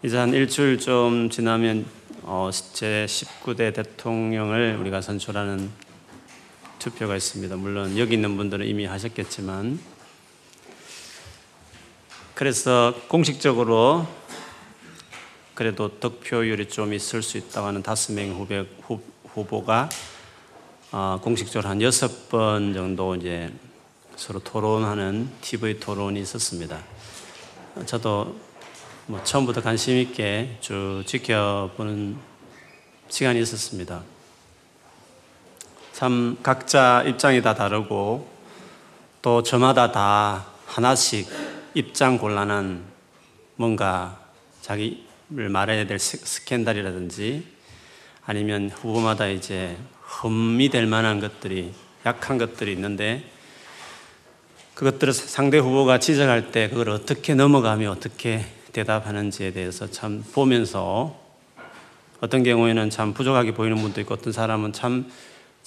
이제 한 일주일 좀 지나면 어, 제 19대 대통령을 우리가 선출하는 투표가 있습니다. 물론 여기 있는 분들은 이미 하셨겠지만 그래서 공식적으로 그래도 득표율이 좀 있을 수 있다고 하는 다섯 명 후배, 후, 후보가 어, 공식적으로 한 여섯 번 정도 이제 서로 토론하는 TV 토론이 있었습니다. 저도 뭐 처음부터 관심 있게 쭉 지켜보는 시간이 있었습니다. 참 각자 입장이 다 다르고 또 저마다 다 하나씩 입장 곤란한 뭔가 자기를 말해야 될 스캔들이라든지 아니면 후보마다 이제 흠이 될 만한 것들이 약한 것들이 있는데 그것들을 상대 후보가 지적할 때 그걸 어떻게 넘어가며 어떻게 대답하는지에 대해서 참 보면서 어떤 경우에는 참 부족하게 보이는 분도 있고 어떤 사람은 참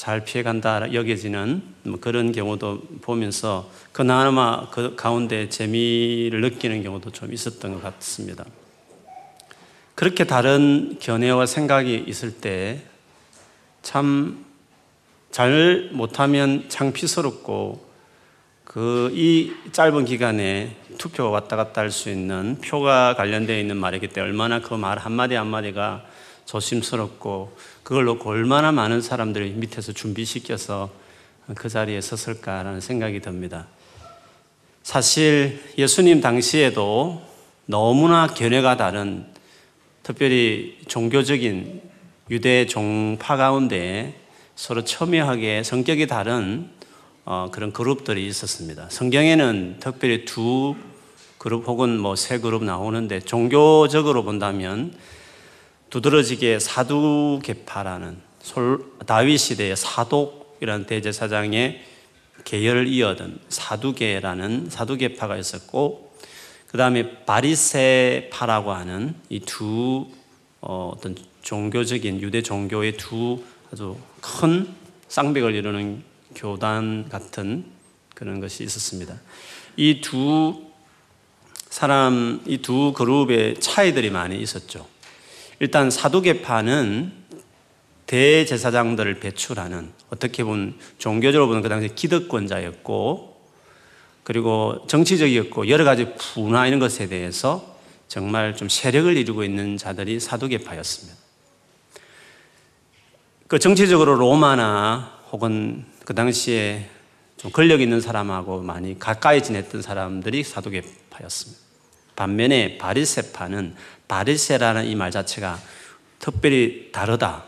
잘 피해간다 여겨지는 뭐 그런 경우도 보면서 그나마 그 가운데 재미를 느끼는 경우도 좀 있었던 것 같습니다. 그렇게 다른 견해와 생각이 있을 때 참 잘 못하면 창피스럽고 그 이 짧은 기간에 투표가 왔다 갔다 할 수 있는 표가 관련되어 있는 말이기 때문에 얼마나 그 말 한마디 한마디가 조심스럽고 그걸 놓고 얼마나 많은 사람들이 밑에서 준비시켜서 그 자리에 섰을까라는 생각이 듭니다. 사실 예수님 당시에도 너무나 견해가 다른 특별히 종교적인 유대 종파 가운데 서로 첨예하게 성격이 다른 어, 그런 그룹들이 있었습니다. 성경에는 특별히 두 그룹 혹은 뭐 세 그룹 나오는데 종교적으로 본다면 두드러지게 사두개파라는 다윗 시대의 사독이라는 대제사장의 계열을 이어든 사두개라는 사두개파가 있었고 그 다음에 바리세파라고 하는 이두 어, 어떤 종교적인 유대 종교의 두 아주 큰 쌍벽을 이루는 교단 같은 그런 것이 있었습니다. 이 두 사람, 이 두 그룹의 차이들이 많이 있었죠. 일단 사두개파는 대제사장들을 배출하는 어떻게 보면 종교적으로 보면 그 당시 기득권자였고 그리고 정치적이었고 여러 가지 분화 이런 것에 대해서 정말 좀 세력을 이루고 있는 자들이 사두개파였습니다. 그 정치적으로 로마나 혹은 그 당시에 좀 권력 있는 사람하고 많이 가까이 지냈던 사람들이 사두개파였습니다. 반면에 바리세파는 바리세라는 이 말 자체가 특별히 다르다,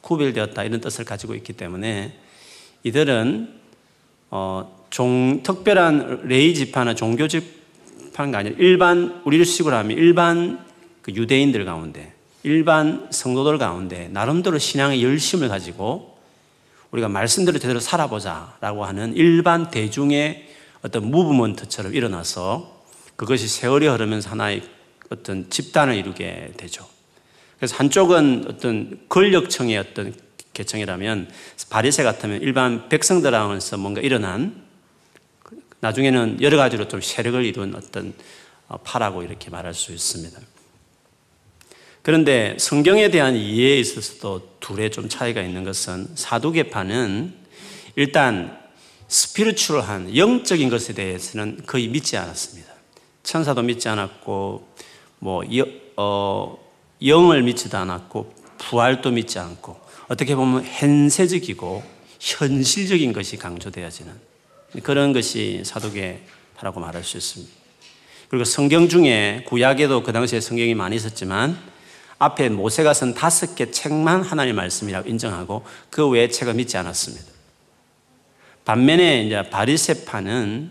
구별되었다 이런 뜻을 가지고 있기 때문에 이들은 어, 종, 특별한 레이 지파나 종교 지파가 아니라 일반 우리식으로 하면 일반 그 유대인들 가운데 일반 성도들 가운데 나름대로 신앙의 열심을 가지고 우리가 말씀대로 제대로 살아보자라고 하는 일반 대중의 어떤 무브먼트처럼 일어나서 그것이 세월이 흐르면서 하나의 어떤 집단을 이루게 되죠. 그래서 한쪽은 어떤 권력층의 어떤 계층이라면 바리새 같으면 일반 백성들하고서 뭔가 일어난 나중에는 여러 가지로 좀 세력을 이룬 어떤 파라고 이렇게 말할 수 있습니다. 그런데 성경에 대한 이해에 있어서도 둘의 좀 차이가 있는 것은 사두개파는 일단 스피리추얼한 영적인 것에 대해서는 거의 믿지 않았습니다. 천사도 믿지 않았고 뭐 어, 영을 믿지도 않았고 부활도 믿지 않고 어떻게 보면 현세적이고 현실적인 것이 강조되어지는 그런 것이 사두개파라고 말할 수 있습니다. 그리고 성경 중에 구약에도 그 당시에 성경이 많이 있었지만 앞에 모세가 쓴 다섯 개 책만 하나님 말씀이라고 인정하고 그 외의 책을 믿지 않았습니다. 반면에 이제 바리세파는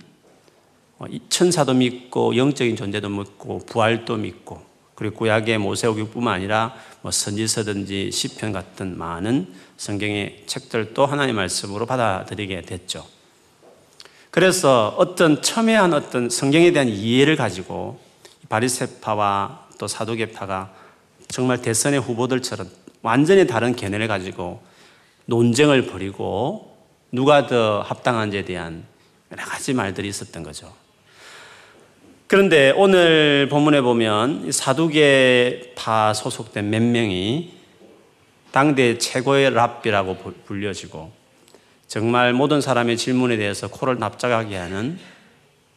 어, 천사도 믿고 영적인 존재도 믿고 부활도 믿고 그리고 구약의 모세오기뿐만 아니라 뭐 선지서든지 시편 같은 많은 성경의 책들도 하나님 말씀으로 받아들이게 됐죠. 그래서 어떤 첨예한 어떤 성경에 대한 이해를 가지고 바리세파와 또 사도계파가 정말 대선의 후보들처럼 완전히 다른 견해를 가지고 논쟁을 벌이고 누가 더 합당한지에 대한 여러 가지 말들이 있었던 거죠. 그런데 오늘 본문에 보면 사두개파 소속된 몇 명이 당대 최고의 랍비라고 불려지고 정말 모든 사람의 질문에 대해서 코를 납작하게 하는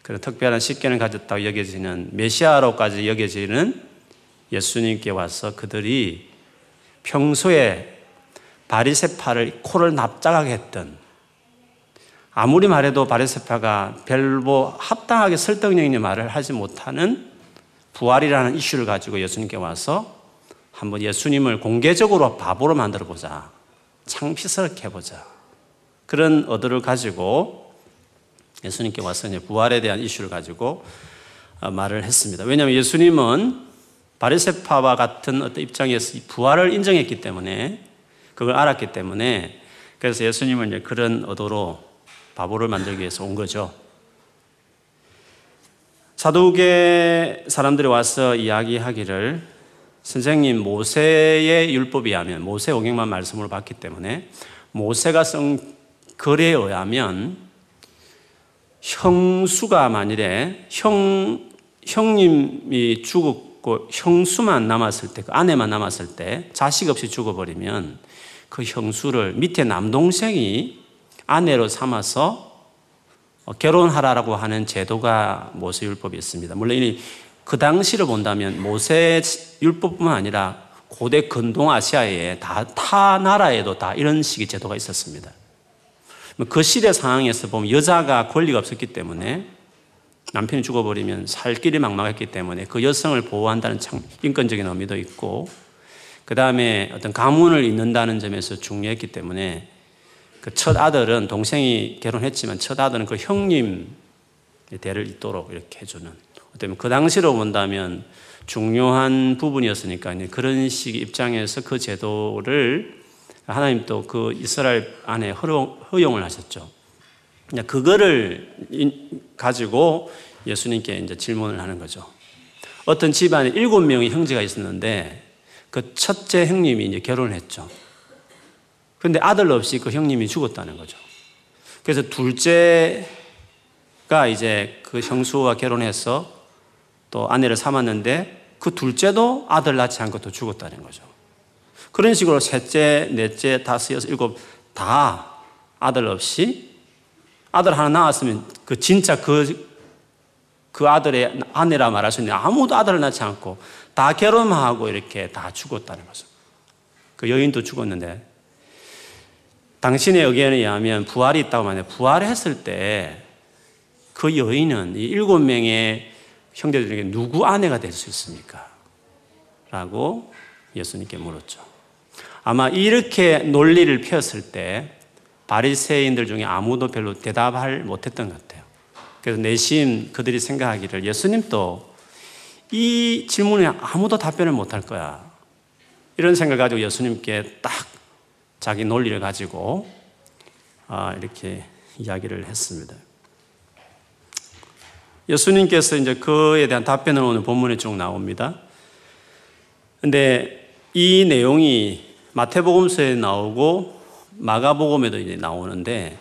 그런 특별한 식견을 가졌다고 여겨지는 메시아로까지 여겨지는 예수님께 와서 그들이 평소에 바리세파를 코를 납작하게 했던 아무리 말해도 바리세파가 별로 합당하게 설득력 있는 말을 하지 못하는 부활이라는 이슈를 가지고 예수님께 와서 한번 예수님을 공개적으로 바보로 만들어 보자. 창피스럽게 해보자. 그런 의도를 가지고 예수님께 와서 이제 부활에 대한 이슈를 가지고 어, 말을 했습니다. 왜냐하면 예수님은 바리세파와 같은 어떤 입장에서 부활을 인정했기 때문에 그걸 알았기 때문에 그래서 예수님은 이제 그런 의도로 바보를 만들기 위해서 온 거죠. 사두개 사람들이 와서 이야기하기를 선생님 모세의 율법에 의하면 모세 오경만 말씀으로 봤기 때문에 모세가 쓴 글에 의하면 형수가 만일에 형 형님이 죽었 고 형수만 남았을 때, 그 아내만 남았을 때 자식 없이 죽어버리면 그 형수를 밑에 남동생이 아내로 삼아서 결혼하라라고 하는 제도가 모세율법이 있습니다. 물론 그 당시를 본다면 모세 율법뿐만 아니라 고대 근동 아시아에 다 타 나라에도 다 이런 식의 제도가 있었습니다. 그 시대 상황에서 보면 여자가 권리가 없었기 때문에 남편이 죽어버리면 살 길이 막막했기 때문에 그 여성을 보호한다는 인권적인 의미도 있고 그 다음에 어떤 가문을 잇는다는 점에서 중요했기 때문에 그 첫 아들은 동생이 결혼했지만 첫 아들은 그 형님 대를 잇도록 이렇게 해주는 어쩌면 그 당시로 본다면 중요한 부분이었으니까 그런 식 입장에서 그 제도를 하나님 또 그 이스라엘 안에 허용을 하셨죠. 그거를 가지고 예수님께 이제 질문을 하는 거죠. 어떤 집안에 일곱 명의 형제가 있었는데 그 첫째 형님이 이제 결혼을 했죠. 그런데 아들 없이 그 형님이 죽었다는 거죠. 그래서 둘째가 이제 그 형수와 결혼해서 또 아내를 삼았는데 그 둘째도 아들 낳지 않고 또 죽었다는 거죠. 그런 식으로 셋째, 넷째, 다섯, 여섯, 일곱 다 아들 없이 아들 하나 낳았으면 그 진짜 그, 그 아들의 아내라 말할 수 있는 아무도 아들을 낳지 않고 다 결혼하고 이렇게 다 죽었다는 거죠. 그 여인도 죽었는데 당신의 의견에 의하면 부활이 있다고 말해 부활했을 때 그 여인은 이 일곱 명의 형제들에게 누구 아내가 될 수 있습니까? 라고 예수님께 물었죠. 아마 이렇게 논리를 펴었을 때 바리새인들 중에 아무도 별로 대답을 못했던 것 같아요. 그래서 내심 그들이 생각하기를 예수님도 이 질문에 아무도 답변을 못할 거야. 이런 생각을 가지고 예수님께 딱 자기 논리를 가지고 아, 이렇게 이야기를 했습니다. 예수님께서 이제 그에 대한 답변을 오늘 본문에 쭉 나옵니다. 근데 이 내용이 마태복음서에 나오고 마가복음에도 이제 나오는데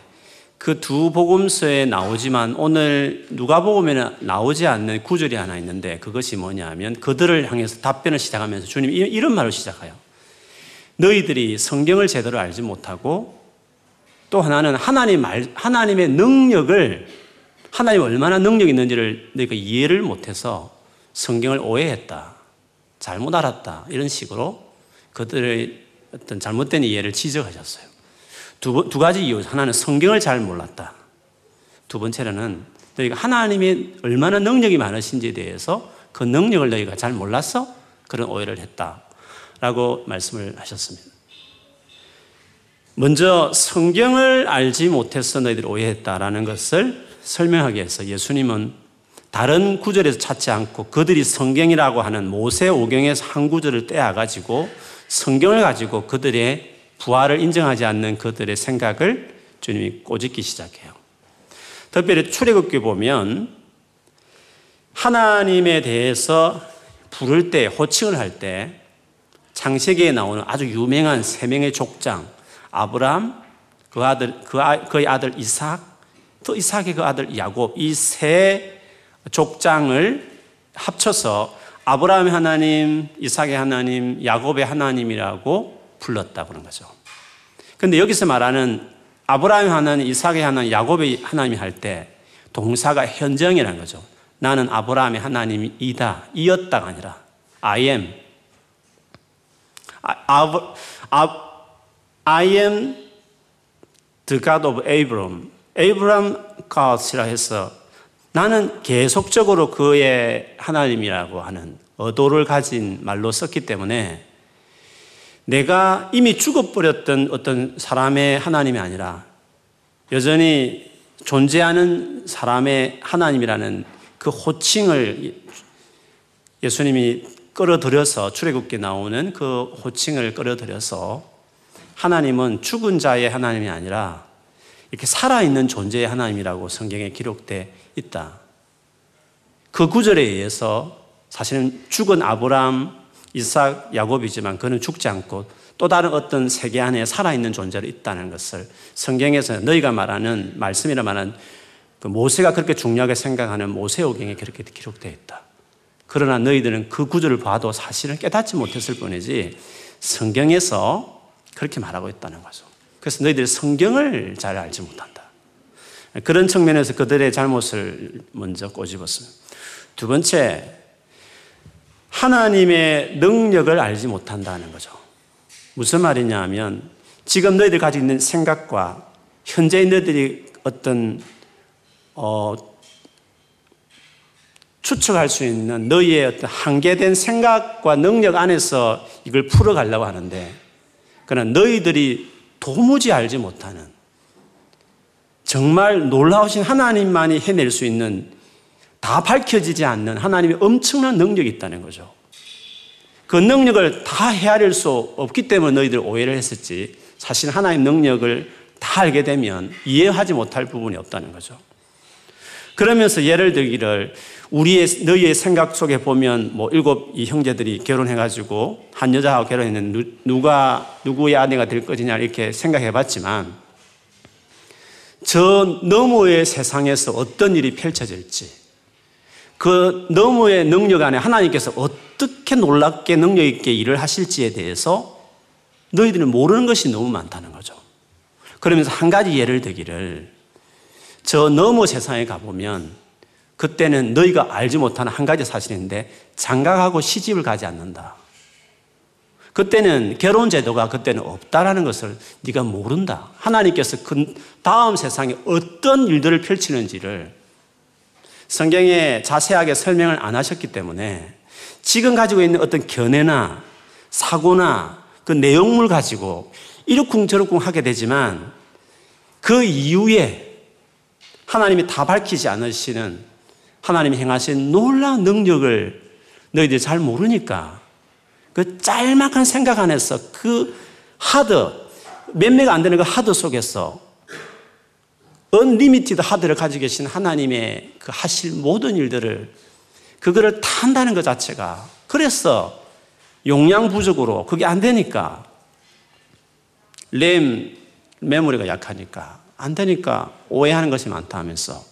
그 두 복음서에 나오지만 오늘 누가복음에는 나오지 않는 구절이 하나 있는데 그것이 뭐냐면 그들을 향해서 답변을 시작하면서 주님 이런 말로 시작해요. 너희들이 성경을 제대로 알지 못하고 또 하나는 하나님 말, 하나님의 능력을 하나님 얼마나 능력이 있는지를 너희가 이해를 못해서 성경을 오해했다. 잘못 알았다. 이런 식으로 그들의 어떤 잘못된 이해를 지적하셨어요. 두, 두 가지 이유. 하나는 성경을 잘 몰랐다. 두 번째로는 너희가 하나님이 얼마나 능력이 많으신지에 대해서 그 능력을 너희가 잘 몰라서 그런 오해를 했다. 라고 말씀을 하셨습니다. 먼저 성경을 알지 못해서 너희들이 오해했다라는 것을 설명하기 위해서 예수님은 다른 구절에서 찾지 않고 그들이 성경이라고 하는 모세 오경에서 한 구절을 떼어가지고 성경을 가지고 그들의 부활을 인정하지 않는 그들의 생각을 주님이 꼬집기 시작해요. 특별히 출애굽기 보면 하나님에 대해서 부를 때 호칭을 할 때 창세기에 나오는 아주 유명한 세 명의 족장 아브라함, 그 아들, 그 아, 그의 아들 이삭, 또 이삭의 그 아들 야곱 이 세 족장을 합쳐서 아브라함의 하나님, 이삭의 하나님, 야곱의 하나님이라고 불렀다 그런 거죠. 근데 여기서 말하는 아브라함의 하나님, 이삭의 하나님, 야곱의 하나님이 할 때 동사가 현정이라는 거죠. 나는 아브라함의 하나님이다. 이었다가 아니라 I am. I am the God of Abraham. Abraham God이라 해서 나는 계속적으로 그의 하나님이라고 하는 어도를 가진 말로 썼기 때문에 내가 이미 죽어버렸던 어떤 사람의 하나님이 아니라 여전히 존재하는 사람의 하나님이라는 그 호칭을 예수님이 끌어들여서 출애굽기 나오는 그 호칭을 끌어들여서 하나님은 죽은 자의 하나님이 아니라 이렇게 살아있는 존재의 하나님이라고 성경에 기록돼 있다. 그 구절에 의해서 사실은 죽은 아브라함, 이삭, 야곱이지만 그는 죽지 않고 또 다른 어떤 세계 안에 살아있는 존재로 있다는 것을 성경에서 너희가 말하는 말씀이라 말하는 그 모세가 그렇게 중요하게 생각하는 모세오경에 그렇게 기록되어 있다. 그러나 너희들은 그 구절을 봐도 사실은 깨닫지 못했을 뿐이지 성경에서 그렇게 말하고 있다는 거죠. 그래서 너희들이 성경을 잘 알지 못한다. 그런 측면에서 그들의 잘못을 먼저 꼬집었습니다. 두 번째, 하나님의 능력을 알지 못한다는 거죠. 무슨 말이냐 하면 지금 너희들 가지고 있는 생각과 현재 너희들이 어떤 어, 추측할 수 있는 너희의 어떤 한계된 생각과 능력 안에서 이걸 풀어가려고 하는데 그러나 너희들이 도무지 알지 못하는 정말 놀라우신 하나님만이 해낼 수 있는 다 밝혀지지 않는 하나님의 엄청난 능력이 있다는 거죠. 그 능력을 다 헤아릴 수 없기 때문에 너희들 오해를 했었지 사실 하나님의 능력을 다 알게 되면 이해하지 못할 부분이 없다는 거죠. 그러면서 예를 들기를 우리의 너희의 생각 속에 보면 뭐 일곱 이 형제들이 결혼해가지고 한 여자하고 결혼했는데 누가 누구의 아내가 될 것이냐 이렇게 생각해봤지만 저 너머의 세상에서 어떤 일이 펼쳐질지 그 너머의 능력 안에 하나님께서 어떻게 놀랍게 능력 있게 일을 하실지에 대해서 너희들은 모르는 것이 너무 많다는 거죠. 그러면서 한 가지 예를 들기를 저 너머 세상에 가보면 그때는 너희가 알지 못하는 한 가지 사실인데 장가가고 시집을 가지 않는다. 그때는 결혼 제도가 그때는 없다라는 것을 네가 모른다. 하나님께서 그 다음 세상에 어떤 일들을 펼치는지를 성경에 자세하게 설명을 안 하셨기 때문에 지금 가지고 있는 어떤 견해나 사고나 그 내용물 가지고 이러쿵저러쿵 하게 되지만 그 이후에 하나님이 다 밝히지 않으시는 하나님이 행하신 놀라운 능력을 너희들이 잘 모르니까 그 짤막한 생각 안에서 그 하드, 몇 메가 안 되는 그 하드 속에서 unlimited 하드를 가지고 계신 하나님의 그 하실 모든 일들을 그거를 탄다는 것 자체가 그래서 용량 부족으로 그게 안 되니까 램 메모리가 약하니까 안 되니까 오해하는 것이 많다 하면서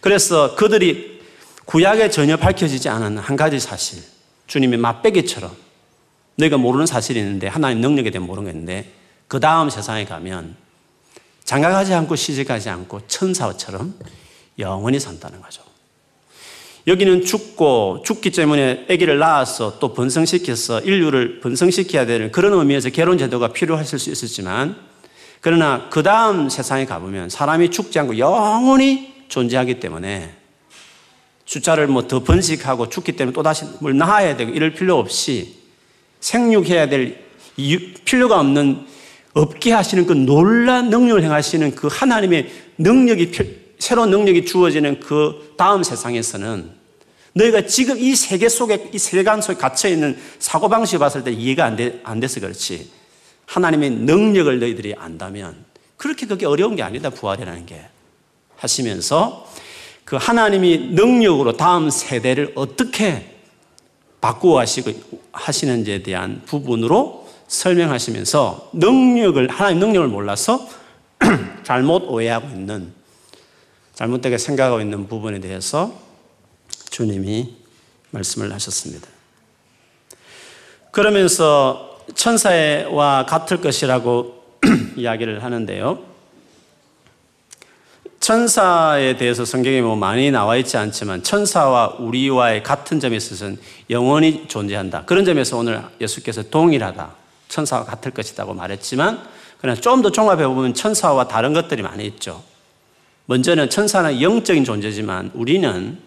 그래서 그들이 구약에 전혀 밝혀지지 않은 한 가지 사실 주님의 맛배기처럼 너희가 모르는 사실이 있는데 하나님 능력에 대해 있는데 그 다음 세상에 가면 장가가지 않고 시집가지 않고 천사처럼 영원히 산다는 거죠. 여기는 죽고 죽기 때문에 아기를 낳아서 또 번성시켜서 인류를 번성시켜야 되는 그런 의미에서 결혼 제도가 필요하실 수 있었지만 그러나 그 다음 세상에 가보면 사람이 죽지 않고 영원히 존재하기 때문에 숫자를 뭐 더 번식하고 죽기 때문에 또다시 뭘 낳아야 되고 이럴 필요 없이 생육해야 될 필요가 없는 없게 하시는 그 놀란 능력을 행하시는 그 하나님의 능력이 새로운 능력이 주어지는 그 다음 세상에서는 너희가 지금 이 세계 속에 이 세간 속에 갇혀 있는 사고 방식을 봤을 때 이해가 안, 돼, 안 돼서 그렇지. 하나님의 능력을 너희들이 안다면 그렇게 그게 어려운 게 아니다 부활이라는 게. 하시면서 그 하나님이 능력으로 다음 세대를 어떻게 바꾸어 하시고 하시는지에 대한 부분으로 설명하시면서 능력을 하나님 능력을 몰라서 잘못 오해하고 있는 잘못되게 생각하고 있는 부분에 대해서 주님이 말씀을 하셨습니다. 그러면서 천사와 같을 것이라고 이야기를 하는데요. 천사에 대해서 성경에 뭐 많이 나와 있지 않지만 천사와 우리와의 같은 점에 있어서는 영원히 존재한다. 그런 점에서 오늘 예수께서 동일하다. 천사와 같을 것이라고 말했지만 그러나 좀 더 종합해 보면 천사와 다른 것들이 많이 있죠. 먼저는 천사는 영적인 존재지만 우리는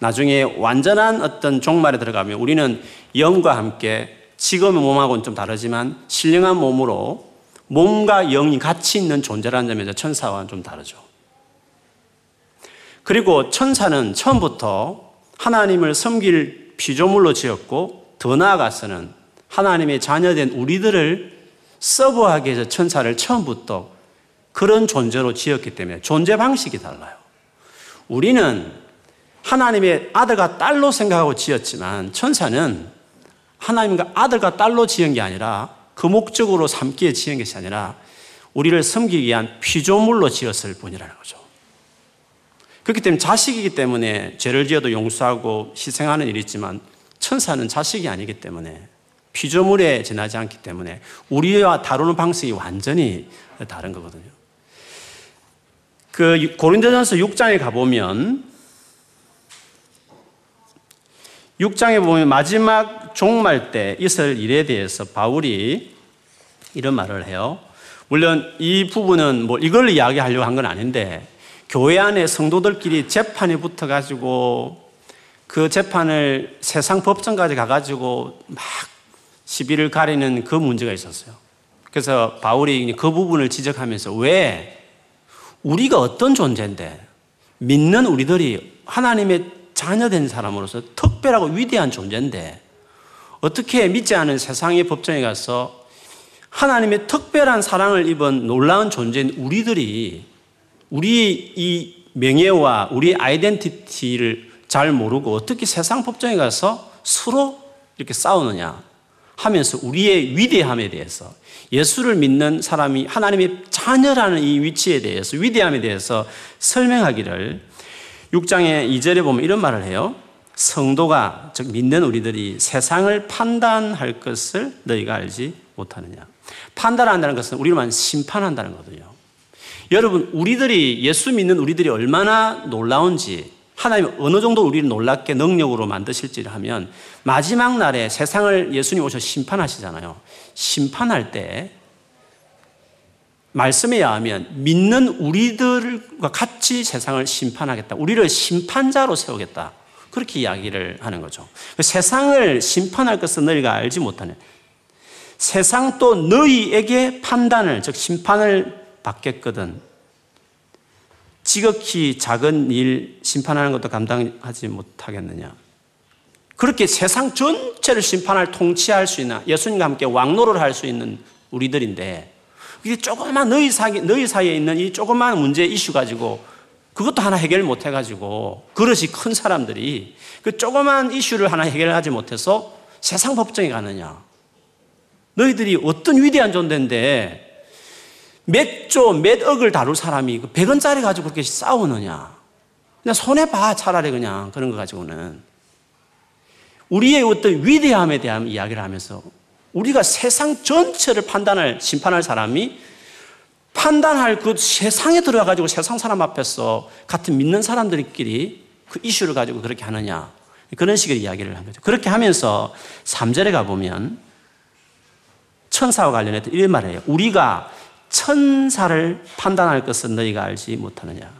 나중에 완전한 어떤 종말에 들어가면 우리는 영과 함께 지금의 몸하고는 좀 다르지만 신령한 몸으로 몸과 영이 같이 있는 존재라는 점에서 천사와는 좀 다르죠. 그리고 천사는 처음부터 하나님을 섬길 피조물로 지었고 더 나아가서는 하나님의 자녀된 우리들을 서브하기 위해서 천사를 처음부터 그런 존재로 지었기 때문에 존재 방식이 달라요. 우리는 하나님의 아들과 딸로 생각하고 지었지만 천사는 하나님과 아들과 딸로 지은 게 아니라 그 목적으로 삼기에 지은 것이 아니라 우리를 섬기기 위한 피조물로 지었을 뿐이라는 거죠. 그렇기 때문에 자식이기 때문에 죄를 지어도 용서하고 희생하는 일이 있지만 천사는 자식이 아니기 때문에 피조물에 지나지 않기 때문에 우리와 다루는 방식이 완전히 다른 거거든요. 그 고린도전서 6장에 가보면 6장에 보면 마지막 종말 때 있을 일에 대해서 바울이 이런 말을 해요. 물론 이 부분은 뭐 이걸 이야기하려고 한 건 아닌데 교회 안에 성도들끼리 재판이 붙어 가지고 그 재판을 세상 법정까지 가 가지고 막 시비를 가리는 그 문제가 있었어요. 그래서 바울이 그 부분을 지적하면서 왜 우리가 어떤 존재인데 믿는 우리들이 하나님의 자녀된 사람으로서 특별하고 위대한 존재인데 어떻게 믿지 않은 세상의 법정에 가서 하나님의 특별한 사랑을 입은 놀라운 존재인 우리들이 우리 이 명예와 우리 아이덴티티를 잘 모르고 어떻게 세상 법정에 가서 서로 이렇게 싸우느냐 하면서 우리의 위대함에 대해서 예수를 믿는 사람이 하나님의 자녀라는 이 위치에 대해서 위대함에 대해서 설명하기를 6장의 2절에 보면 이런 말을 해요. 성도가 즉 믿는 우리들이 세상을 판단할 것을 너희가 알지 못하느냐. 판단한다는 것은 우리만 심판한다는 거거든요. 여러분 우리들이 예수 믿는 우리들이 얼마나 놀라운지 하나님 어느 정도 우리를 놀랍게 능력으로 만드실지를 하면 마지막 날에 세상을 예수님 오셔 심판하시잖아요. 심판할 때 말씀에 의하면 믿는 우리들과 같이 세상을 심판하겠다. 우리를 심판자로 세우겠다. 그렇게 이야기를 하는 거죠. 세상을 심판할 것은 너희가 알지 못하네. 세상 또 너희에게 판단을, 즉 심판을 받겠거든. 지극히 작은 일 심판하는 것도 감당하지 못하겠느냐. 그렇게 세상 전체를 심판할 통치할 수 있는 예수님과 함께 왕노를 할 수 있는 우리들인데 이게 조그만 너희 사이 너희 사이에 있는 이 조그만 문제 이슈 가지고 그것도 하나 해결 못 해가지고 그릇이 큰 사람들이 그 조그만 이슈를 하나 해결하지 못해서 세상 법정에 가느냐. 너희들이 어떤 위대한 존재인데 몇 조, 몇 억을 다룰 사람이 그 100원짜리 가지고 그렇게 싸우느냐. 그냥 손해봐, 차라리 그냥 그런 거 가지고는. 우리의 어떤 위대함에 대한 이야기를 하면서 우리가 세상 전체를 판단할, 심판할 사람이 판단할 그 세상에 들어가가지고 세상 사람 앞에서 같은 믿는 사람들끼리 그 이슈를 가지고 그렇게 하느냐. 그런 식의 이야기를 한 거죠. 그렇게 하면서 3절에 가보면 천사와 관련해서 이런 말을 해요. 우리가 천사를 판단할 것은 너희가 알지 못하느냐.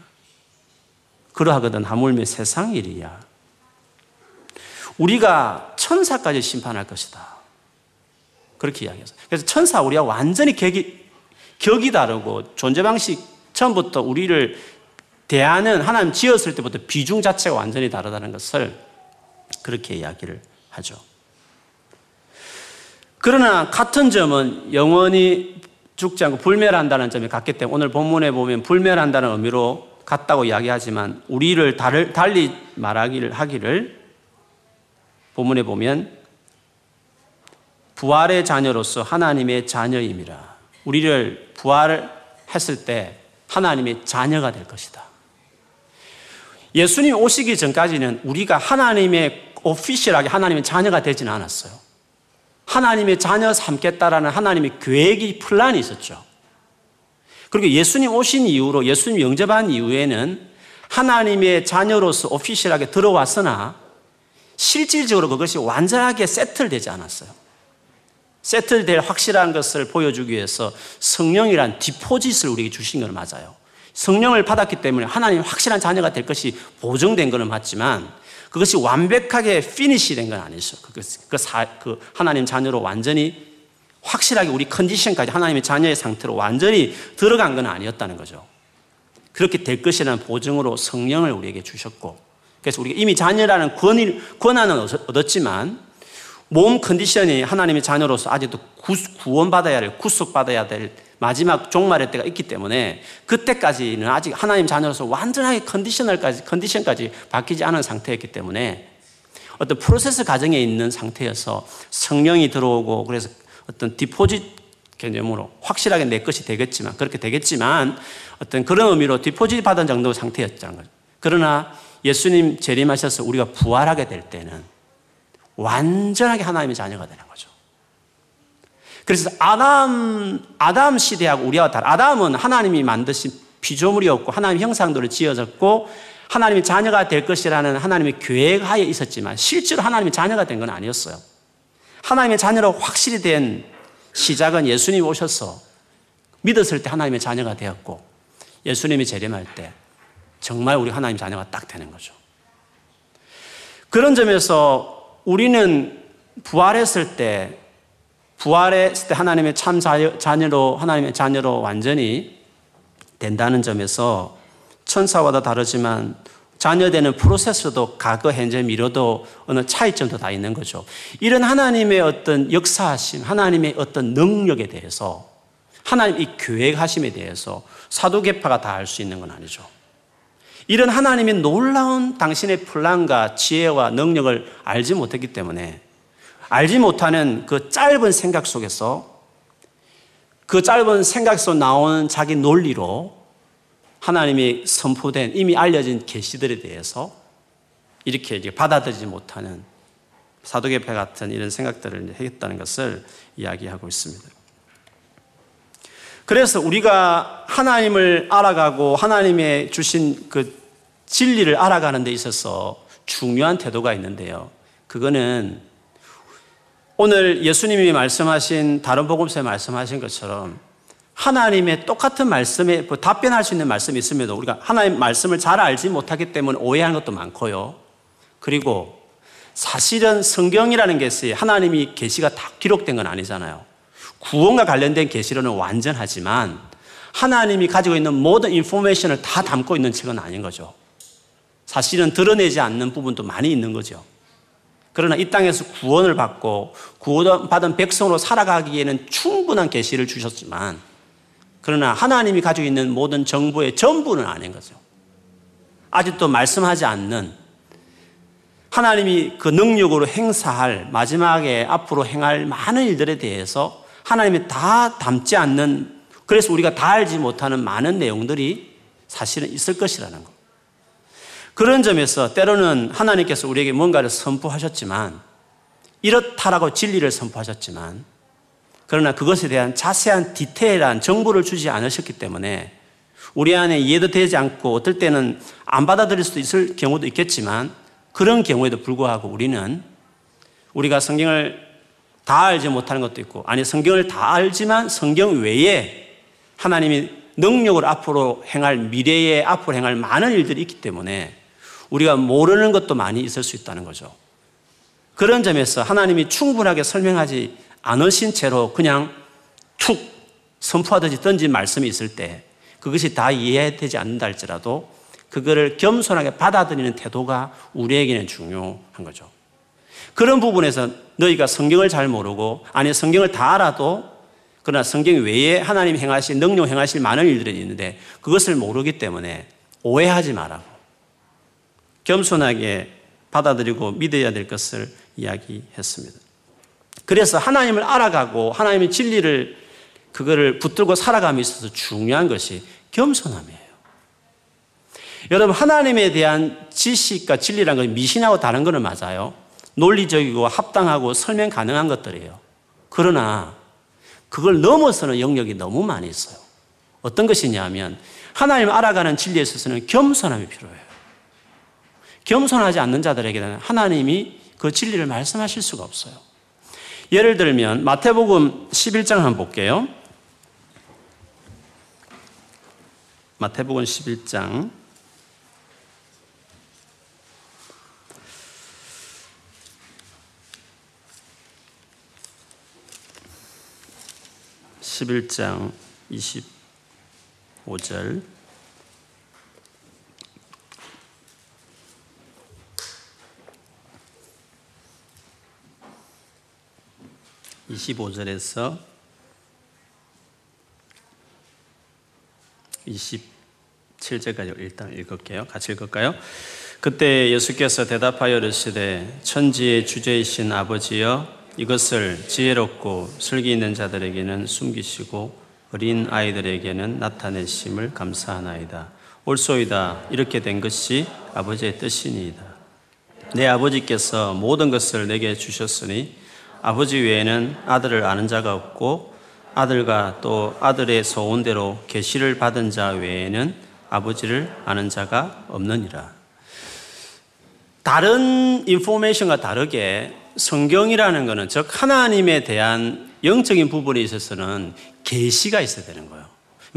그러하거든 하물며 세상 일이야. 우리가 천사까지 심판할 것이다. 그렇게 이야기했어요. 그래서 천사 우리가 완전히 격이, 격이 다르고 존재 방식 처음부터 우리를 대하는 하나님 지었을 때부터 비중 자체가 완전히 다르다는 것을 그렇게 이야기를 하죠. 그러나 같은 점은 영원히 죽지 않고 불멸한다는 점이 같기 때문에 오늘 본문에 보면 불멸한다는 의미로 같다고 이야기하지만 우리를 달리 말하기를 하기를 본문에 보면 부활의 자녀로서 하나님의 자녀임이라. 우리를 부활했을 때 하나님의 자녀가 될 것이다. 예수님 오시기 전까지는 우리가 하나님의 오피셜하게 하나님의 자녀가 되지는 않았어요. 하나님의 자녀 삼겠다라는 하나님의 계획이 플란이 있었죠. 그리고 예수님 오신 이후로 예수님 영접한 이후에는 하나님의 자녀로서 official하게 들어왔으나 실질적으로 그것이 완전하게 settle되지 않았어요. settle될 확실한 것을 보여주기 위해서 성령이란 deposit을 우리에게 주신 건 맞아요. 성령을 받았기 때문에 하나님 확실한 자녀가 될 것이 보증된 것은 맞지만 그것이 완벽하게 finish 된 건 아니죠. 그, 그, 사, 그 하나님 자녀로 완전히 확실하게 우리 컨디션까지 하나님의 자녀의 상태로 완전히 들어간 건 아니었다는 거죠. 그렇게 될 것이라는 보증으로 성령을 우리에게 주셨고 그래서 우리가 이미 자녀라는 권위, 권한은 얻었지만 몸 컨디션이 하나님의 자녀로서 아직도 구원받아야 될, 구속받아야 될 마지막 종말의 때가 있기 때문에 그때까지는 아직 하나님 자녀로서 완전하게 컨디셔널까지, 컨디션까지 바뀌지 않은 상태였기 때문에 어떤 프로세스 과정에 있는 상태여서 성령이 들어오고 그래서 어떤 디포짓 개념으로 확실하게 내 것이 되겠지만 그렇게 되겠지만 어떤 그런 의미로 디포짓 받은 정도 상태였다는 거죠. 그러나 예수님 재림하셔서 우리가 부활하게 될 때는 완전하게 하나님의 자녀가 되는 거죠. 그래서 아담, 아담 시대하고 우리와 다른, 아담은 하나님이 만드신 피조물이었고 하나님 형상대로 지어졌고 하나님의 자녀가 될 것이라는 하나님의 계획하에 있었지만 실제로 하나님의 자녀가 된 건 아니었어요. 하나님의 자녀로 확실히 된 시작은 예수님이 오셔서 믿었을 때 하나님의 자녀가 되었고 예수님이 재림할 때 정말 우리 하나님 자녀가 딱 되는 거죠. 그런 점에서 우리는 부활했을 때 부활했을 때 하나님의 참 자녀로 하나님의 자녀로 완전히 된다는 점에서 천사와도 다르지만 자녀되는 프로세스도 과거, 현재, 미래도 어느 차이점도 다 있는 거죠. 이런 하나님의 어떤 역사하심, 하나님의 어떤 능력에 대해서 하나님 이 계획하심에 대해서 사도계파가 다 알 수 있는 건 아니죠. 이런 하나님의 놀라운 당신의 플란과 지혜와 능력을 알지 못했기 때문에 알지 못하는 그 짧은 생각 속에서 그 짧은 생각 속 나오는 자기 논리로 하나님이 선포된 이미 알려진 계시들에 대해서 이렇게 이제 받아들이지 못하는 사도계파 같은 이런 생각들을 했다는 것을 이야기하고 있습니다. 그래서 우리가 하나님을 알아가고 하나님의 주신 그 진리를 알아가는 데 있어서 중요한 태도가 있는데요. 그거는 오늘 예수님이 말씀하신 다른 복음서에 말씀하신 것처럼 하나님의 똑같은 말씀에 뭐 답변할 수 있는 말씀이 있음에도 우리가 하나님 말씀을 잘 알지 못하기 때문에 오해하는 것도 많고요. 그리고 사실은 성경이라는 것이 하나님이 계시가 다 기록된 건 아니잖아요. 구원과 관련된 계시로는 완전하지만 하나님이 가지고 있는 모든 인포메이션을 다 담고 있는 책은 아닌 거죠. 사실은 드러내지 않는 부분도 많이 있는 거죠. 그러나 이 땅에서 구원을 받고 구원받은 백성으로 살아가기에는 충분한 계시를 주셨지만 그러나 하나님이 가지고 있는 모든 정보의 전부는 아닌 거죠. 아직도 말씀하지 않는 하나님이 그 능력으로 행사할 마지막에 앞으로 행할 많은 일들에 대해서 하나님이 다 담지 않는 그래서 우리가 다 알지 못하는 많은 내용들이 사실은 있을 것이라는 것. 그런 점에서 때로는 하나님께서 우리에게 뭔가를 선포하셨지만 이렇다라고 진리를 선포하셨지만 그러나 그것에 대한 자세한 디테일한 정보를 주지 않으셨기 때문에 우리 안에 이해도 되지 않고 어떨 때는 안 받아들일 수도 있을 경우도 있겠지만 그런 경우에도 불구하고 우리는 우리가 성경을 다 알지 못하는 것도 있고 아니 성경을 다 알지만 성경 외에 하나님이 능력을 앞으로 행할 미래에 앞으로 행할 많은 일들이 있기 때문에 우리가 모르는 것도 많이 있을 수 있다는 거죠. 그런 점에서 하나님이 충분하게 설명하지 않으신 채로 그냥 툭 선포하듯이 던진 말씀이 있을 때 그것이 다 이해되지 않는다 할지라도 그거를 겸손하게 받아들이는 태도가 우리에게는 중요한 거죠. 그런 부분에서 너희가 성경을 잘 모르고 아니 성경을 다 알아도 그러나 성경 외에 하나님 행하실 능력 행하실 많은 일들이 있는데 그것을 모르기 때문에 오해하지 말라고 겸손하게 받아들이고 믿어야 될 것을 이야기했습니다. 그래서 하나님을 알아가고 하나님의 진리를 그거를 붙들고 살아감에 있어서 중요한 것이 겸손함이에요. 여러분, 하나님에 대한 지식과 진리라는 건 미신하고 다른 거는 맞아요. 논리적이고 합당하고 설명 가능한 것들이에요. 그러나 그걸 넘어서는 영역이 너무 많이 있어요. 어떤 것이냐면 하나님 알아가는 진리에 있어서는 겸손함이 필요해요. 겸손하지 않는 자들에게는 하나님이 그 진리를 말씀하실 수가 없어요. 예를 들면 마태복음 11장 한번 볼게요. 마태복음 11장 11장 25절 25절에서 27절까지 일단 읽을게요. 같이 읽을까요? 그때 예수께서 대답하여 이르시되 천지의 주제이신 아버지여 이것을 지혜롭고 슬기 있는 자들에게는 숨기시고 어린 아이들에게는 나타내심을 감사하나이다. 옳소이다. 이렇게 된 것이 아버지의 뜻이니이다. 내 아버지께서 모든 것을 내게 주셨으니 아버지 외에는 아들을 아는 자가 없고 아들과 또 아들의 소원대로 계시를 받은 자 외에는 아버지를 아는 자가 없느니라. 다른 인포메이션과 다르게 성경이라는 것은 즉 하나님에 대한 영적인 부분에 있어서는 계시가 있어야 되는 거예요.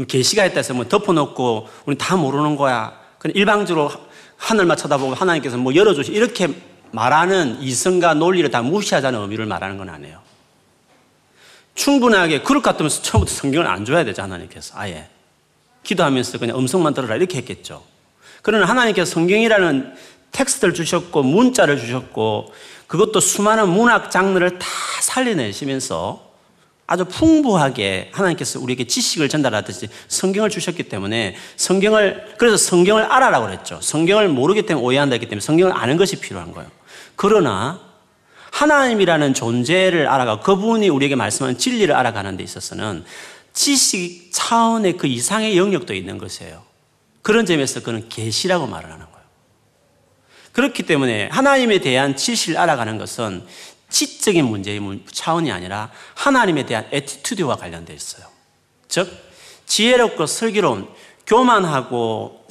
계시가 있다 해서 뭐 덮어놓고 우리 다 모르는 거야. 그냥 일방적으로 하늘만 쳐다보고 하나님께서 뭐 열어주시 이렇게 말하는 이성과 논리를 다 무시하자는 의미를 말하는 건 아니에요. 충분하게 그럴 것 같으면 처음부터 성경을 안 줘야 되죠 하나님께서 아예 기도하면서 그냥 음성만 들어라 이렇게 했겠죠. 그러나 하나님께서 성경이라는 텍스트를 주셨고 문자를 주셨고 그것도 수많은 문학 장르를 다 살려내시면서 아주 풍부하게 하나님께서 우리에게 지식을 전달하듯이 성경을 주셨기 때문에 성경을 그래서 성경을 알아라고 그랬죠. 성경을 모르기 때문에 오해한다 했기 때문에 성경을 아는 것이 필요한 거예요. 그러나 하나님이라는 존재를 알아가 그분이 우리에게 말씀하는 진리를 알아가는 데 있어서는 지식 차원의 그 이상의 영역도 있는 것이에요. 그런 점에서 그는 계시라고 말을 하는 거예요. 그렇기 때문에 하나님에 대한 지식을 알아가는 것은 지적인 문제의 차원이 아니라 하나님에 대한 attitude와 관련되어 있어요. 즉, 지혜롭고 슬기로운, 교만하고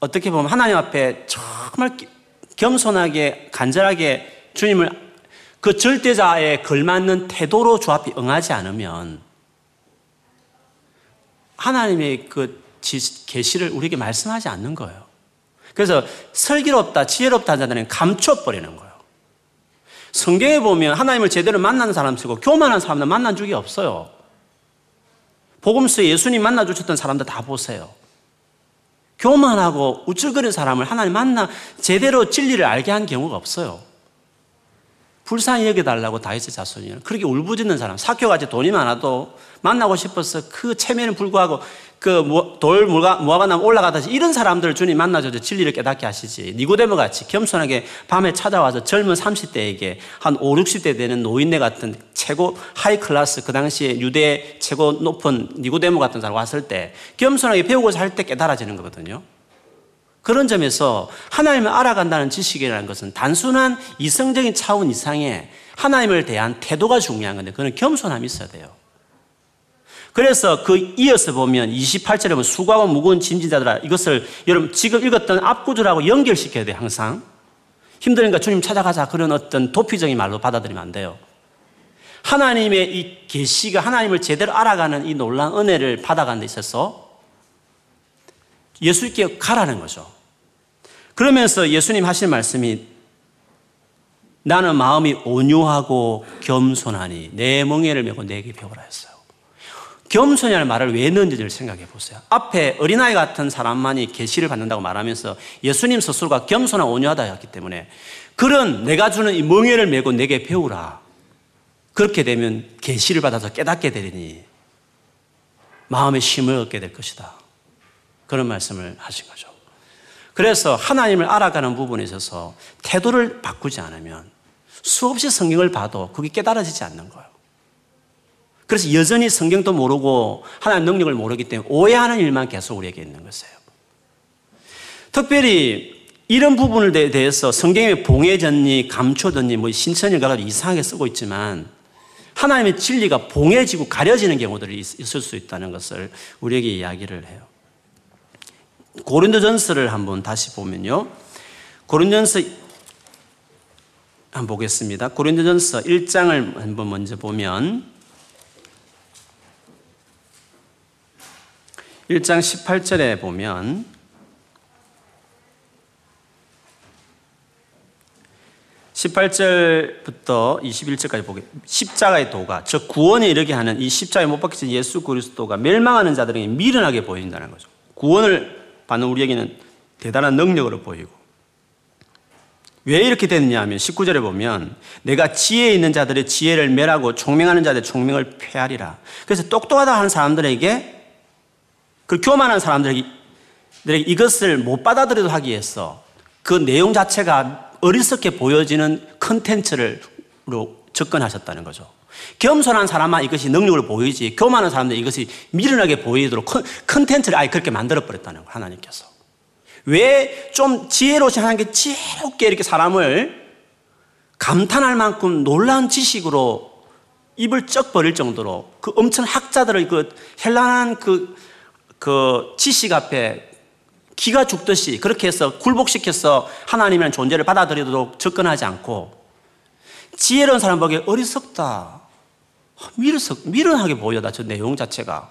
어떻게 보면 하나님 앞에 정말 겸손하게, 간절하게 주님을 그 절대자에 걸맞는 태도로 조합이 응하지 않으면 하나님의 그 계시를 우리에게 말씀하지 않는 거예요. 그래서 슬기롭다, 지혜롭다 자들은 감춰버리는 거예요. 성경에 보면 하나님을 제대로 만나는 사람 쓰고 교만한 사람들 만난 적이 없어요. 복음서에 예수님 만나 주셨던 사람들 다 보세요. 교만하고 우쭐거리는 사람을 하나님 만나 제대로 진리를 알게 한 경우가 없어요. 불쌍히 여겨달라고 다윗의 자손이는 그렇게 울부짖는 사람, 사교같이 돈이 많아도 만나고 싶어서 그 체면에 불구하고 그 돌무화과나무 올라가듯이 이런 사람들을 주님 만나줘서 진리를 깨닫게 하시지. 니고데모 같이 겸손하게 밤에 찾아와서 젊은 30대에게 한 5, 60대 되는 노인네 같은 최고 high class 그 당시에 유대 최고 높은 니고데모 같은 사람 왔을 때 겸손하게 배우고 살 때 깨달아지는 거거든요. 그런 점에서 하나님을 알아간다는 지식이라는 것은 단순한 이성적인 차원 이상의 하나님을 대한 태도가 중요한 건데 그는 겸손함이 있어야 돼요. 그래서 그 이어서 보면 28절에 보면 수고하고 무거운 짐진자들아 이것을 여러분 지금 읽었던 앞구절하고 연결시켜야 돼요 항상. 힘드니까 주님 찾아가자 그런 어떤 도피적인 말로 받아들이면 안 돼요. 하나님의 이 계시가 하나님을 제대로 알아가는 이 놀라운 은혜를 받아가는 데 있어서 예수님께 가라는 거죠. 그러면서 예수님 하실 말씀이 나는 마음이 온유하고 겸손하니 내 멍에를 메고 내게 배우라 했어요. 겸손이라는 말을 왜 넣는지를 생각해 보세요. 앞에 어린아이 같은 사람만이 계시를 받는다고 말하면서 예수님 스스로가 겸손한 온유하다 였기 때문에 그런 내가 주는 이 멍에를 메고 내게 배우라. 그렇게 되면 계시를 받아서 깨닫게 되리니 마음의 힘을 얻게 될 것이다. 그런 말씀을 하신 거죠. 그래서 하나님을 알아가는 부분에 있어서 태도를 바꾸지 않으면 수없이 성경을 봐도 그게 깨달아지지 않는 거예요. 그래서 여전히 성경도 모르고 하나님 능력을 모르기 때문에 오해하는 일만 계속 우리에게 있는 것이에요. 특별히 이런 부분을 대해서 성경에 봉해졌니, 감춰졌니, 뭐 신천을 가지고 이상하게 쓰고 있지만 하나님의 진리가 봉해지고 가려지는 경우들이 있을 수 있다는 것을 우리에게 이야기를 해요. 고린도전서를 한번 다시 보면요. 고린도전서 한번 보겠습니다. 고린도전서 1장을 한번 먼저 보면 1장 18절에 보면 18절부터 21절까지 보게 십자가의 도가 즉 구원에 이르게 하는 이 십자가에 못 박히신 예수 그리스도가 멸망하는 자들에게 미련하게 보인다는 거죠. 구원을 받는 우리에게는 대단한 능력으로 보이고 왜 이렇게 됐느냐 하면 19절에 보면 내가 지혜 있는 자들의 지혜를 멸하고 총명하는 자들의 총명을 폐하리라. 그래서 똑똑하다 하는 사람들에게 그 교만한 사람들에게 이것을 못 받아들여도 하기 위해서 그 내용 자체가 어리석게 보여지는 컨텐츠로 접근하셨다는 거죠. 겸손한 사람만 이것이 능력을 보이지 교만한 사람들 이것이 미련하게 보이도록 컨텐츠를 아예 그렇게 만들어 버렸다는 거예요. 하나님께서. 왜 좀 지혜로우신 하나님께 지혜롭게 이렇게 사람을 감탄할 만큼 놀라운 지식으로 입을 쩍 버릴 정도로 그 엄청 학자들의 그 현란한 그, 그 지식 앞에 기가 죽듯이 그렇게 해서 굴복시켜서 하나님이라는 존재를 받아들이도록 접근하지 않고 지혜로운 사람 보기에 어리석다. 미련석, 미련하게 보여다, 저 내용 자체가.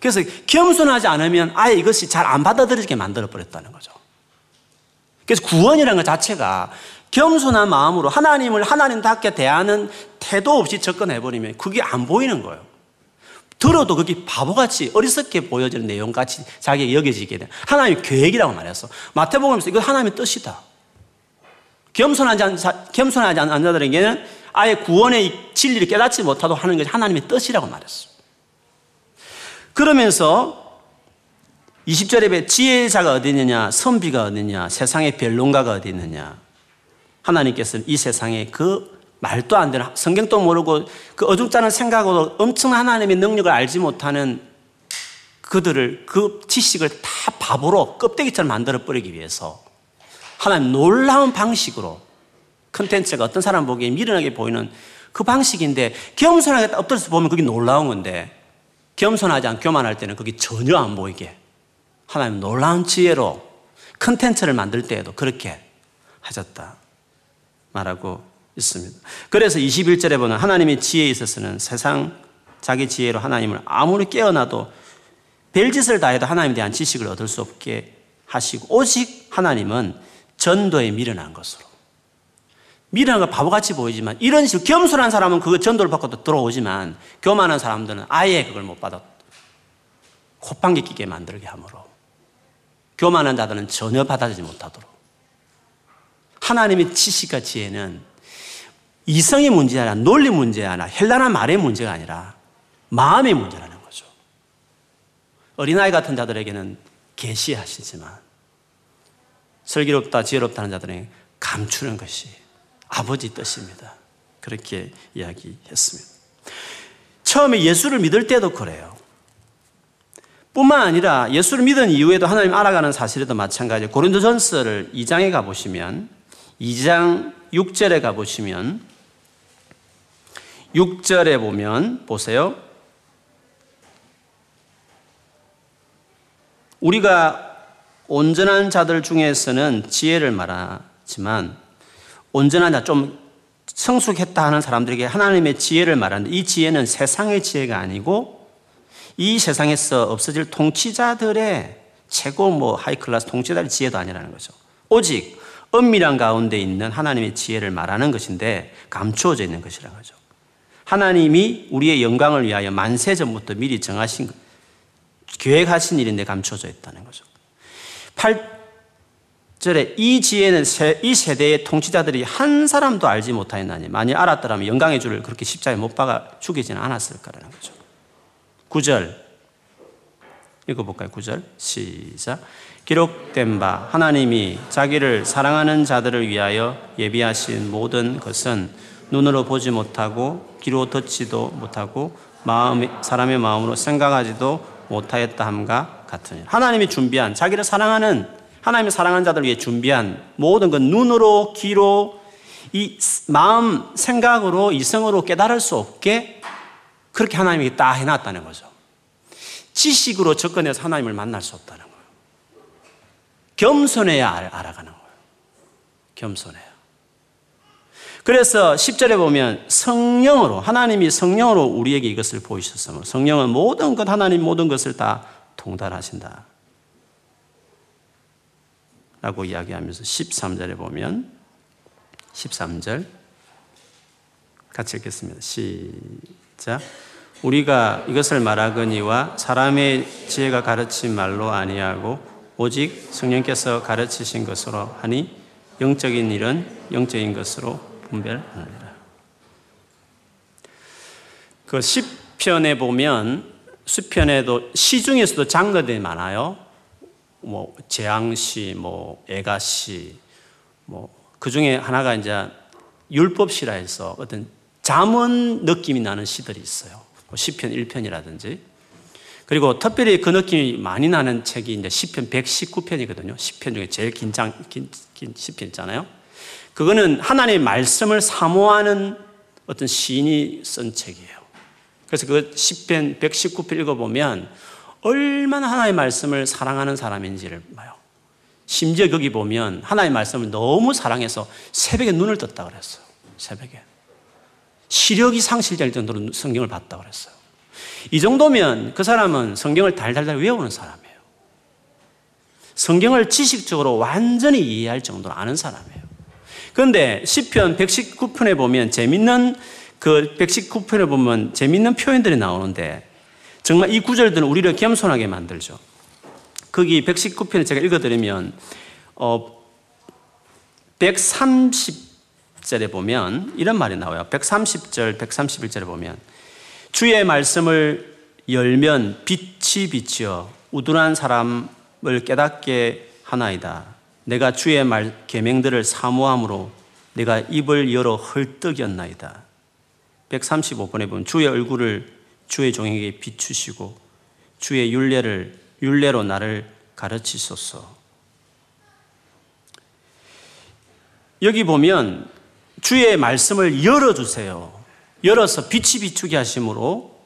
그래서 겸손하지 않으면 아예 이것이 잘 안 받아들여지게 만들어버렸다는 거죠. 그래서 구원이라는 것 자체가 겸손한 마음으로 하나님을 하나님답게 대하는 태도 없이 접근해버리면 그게 안 보이는 거예요. 들어도 그게 바보같이 어리석게 보여지는 내용같이 자기가 여겨지게 돼. 하나님의 계획이라고 말했어. 마태복음에서 이거 하나님의 뜻이다. 않은, 자, 겸손하지 않은 자들에게는 아예 구원의 진리를 깨닫지 못하도록 하는 것이 하나님의 뜻이라고 말했어. 그러면서 20절에 지혜자가 어디 있느냐, 선비가 어디 있느냐, 세상의 변론가가 어디 있느냐. 하나님께서는 이 세상에 그 말도 안 되는 성경도 모르고 그 어줍잖은 생각으로 엄청 하나님의 능력을 알지 못하는 그들을 그 지식을 다 바보로 껍데기처럼 만들어 버리기 위해서 하나님 놀라운 방식으로 컨텐츠가 어떤 사람 보기에 미련하게 보이는 그 방식인데 겸손하게 엎드려서 보면 그게 놀라운 건데 겸손하지 않고 교만할 때는 그게 전혀 안 보이게 하나님 놀라운 지혜로 컨텐츠를 만들 때에도 그렇게 하셨다. 말하고 있습니다. 그래서 21절에 보면 하나님의 지혜에 있어서는 세상 자기 지혜로 하나님을 아무리 깨어나도 별짓을 다해도 하나님에 대한 지식을 얻을 수 없게 하시고 오직 하나님은 전도에 미련한 것으로. 미련한 걸 바보같이 보이지만 이런 식으로 겸손한 사람은 그 전도를 받고 들어오지만 교만한 사람들은 아예 그걸 못 받아 콧방귀 끼게 만들게 함으로. 교만한 자들은 전혀 받아들이지 못하도록. 하나님의 지식과 지혜는 이성의 문제가 아니라 논리 문제가 아니라 헬라나 말의 문제가 아니라 마음의 문제라는 거죠. 어린아이 같은 자들에게는 계시하시지만 슬기롭다 지혜롭다는 자들에게 감추는 것이 아버지 뜻입니다. 그렇게 이야기했습니다. 처음에 예수를 믿을 때도 그래요. 뿐만 아니라 예수를 믿은 이후에도 하나님 알아가는 사실에도 마찬가지예요. 고린도전서를 2장에 가보시면 2장 6절에 가보시면 6절에 보면 보세요. 우리가 온전한 자들 중에서는 지혜를 말하지만 온전한 자, 좀 성숙했다 하는 사람들에게 하나님의 지혜를 말하는데 이 지혜는 세상의 지혜가 아니고 이 세상에서 없어질 통치자들의 최고 뭐 하이클래스 통치자의 지혜도 아니라는 거죠. 오직 은밀한 가운데 있는 하나님의 지혜를 말하는 것인데 감추어져 있는 것이라는 거죠. 하나님이 우리의 영광을 위하여 만세 전부터 미리 정하신 계획하신 일인데 감춰져 있다는 거죠. 8절에 이 지혜는 이 세대의 통치자들이 한 사람도 알지 못하였나니 만일 알았더라면 영광의 줄을 그렇게 십자에 못 박아 죽이지는 않았을 거라는 거죠. 9절 읽어볼까요? 9절 시작 기록된 바 하나님이 자기를 사랑하는 자들을 위하여 예비하신 모든 것은 눈으로 보지 못하고 귀로 듣지도 못하고 마음 사람의 마음으로 생각하지도 못하였다 함과 같으니 하나님이 준비한 자기를 사랑하는 하나님의 사랑하는 자들 위해 준비한 모든 그 눈으로, 귀로, 이 마음, 생각으로, 이성으로 깨달을 수 없게 그렇게 하나님이 다 해놨다는 거죠. 지식으로 접근해서 하나님을 만날 수 없다는 거예요. 겸손해야 알아가는 거예요. 겸손해야. 그래서 10절에 보면 성령으로, 하나님이 성령으로 우리에게 이것을 보이셨으므로 성령은 모든 것, 하나님 모든 것을 다 통달하신다. 라고 이야기하면서 13절에 보면 13절 같이 읽겠습니다. 시작. 우리가 이것을 말하거니와 사람의 지혜가 가르친 말로 아니하고 오직 성령께서 가르치신 것으로 하니 영적인 일은 영적인 것으로 분별하느니라. 그 시편에 보면 수편에도 시 중에서도 장르들이 많아요. 뭐 재앙시, 뭐 애가시, 뭐그 중에 하나가 이제 율법시라 해서 어떤 잠언 느낌이 나는 시들이 있어요. 뭐 시편 1편이라든지. 그리고 특별히 그 느낌이 많이 나는 책이 이제 시편 119편이거든요. 시편 중에 제일 긴장, 긴, 긴 시편 있잖아요. 그거는 하나님의 말씀을 사모하는 어떤 시인이 쓴 책이에요. 그래서 그 시편 119편 읽어보면 얼마나 하나님의 말씀을 사랑하는 사람인지를 봐요. 심지어 거기 보면 하나님의 말씀을 너무 사랑해서 새벽에 눈을 떴다 그랬어요. 새벽에. 시력이 상실될 정도로 성경을 봤다 그랬어요. 이 정도면 그 사람은 성경을 달달달 외우는 사람이에요. 성경을 지식적으로 완전히 이해할 정도로 아는 사람이에요. 그런데 시편 119편에 보면 재밌는 그 119편에 보면 재밌는 표현들이 나오는데 정말 이 구절들은 우리를 겸손하게 만들죠. 거기 119편에 제가 읽어드리면 어 130절에 보면 이런 말이 나와요. 130절, 131절에 보면 주의 말씀을 열면 빛이 비치어 우둔한 사람을 깨닫게 하나이다. 내가 주의 말 계명들을 사모함으로 내가 입을 열어 헐떡였나이다. 135번에 보면 주의 얼굴을 주의 종에게 비추시고 주의 윤례를 윤례로 나를 가르치소서. 여기 보면 주의 말씀을 열어 주세요. 열어서 빛이 비추게 하심으로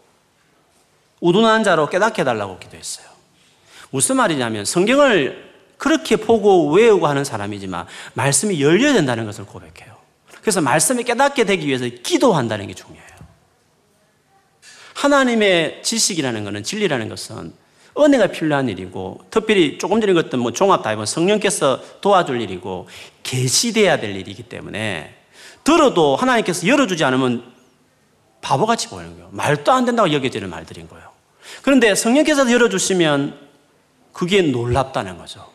우둔한 자로 깨닫게 해달라고 기도했어요. 무슨 말이냐면 성경을 그렇게 보고 외우고 하는 사람이지만 말씀이 열려야 된다는 것을 고백해요. 그래서 말씀이 깨닫게 되기 위해서 기도한다는 게 중요해요. 하나님의 지식이라는 것은 진리라는 것은 은혜가 필요한 일이고 특별히 조금 전에 것던 뭐 종합 다 해보면 성령께서 도와줄 일이고 계시돼야 될 일이기 때문에 들어도 하나님께서 열어주지 않으면 바보같이 보이는 거예요. 말도 안 된다고 여겨지는 말들인 거예요. 그런데 성령께서 열어주시면 그게 놀랍다는 거죠.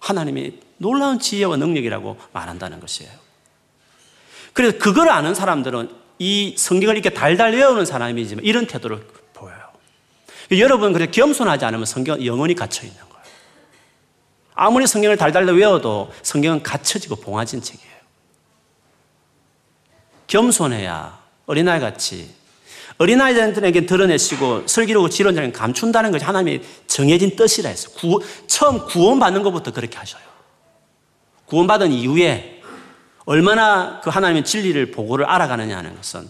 하나님이 놀라운 지혜와 능력이라고 말한다는 것이에요. 그래서 그걸 아는 사람들은 이 성경을 이렇게 달달 외우는 사람이지만 이런 태도를 보여요. 여러분 그래 겸손하지 않으면 성경 영원히 갇혀 있는 거예요. 아무리 성경을 달달 외워도 성경은 갇혀지고 봉화진 책이에요. 겸손해야 어린아이 같이 어린아이들에게 드러내시고 슬기로고 지론자는 감춘다는 것이 하나님의 정해진 뜻이라 했어요. 구, 처음 구원받는 것부터 그렇게 하셔요. 구원받은 이후에 얼마나 그 하나님의 진리를 보고를 알아가느냐 하는 것은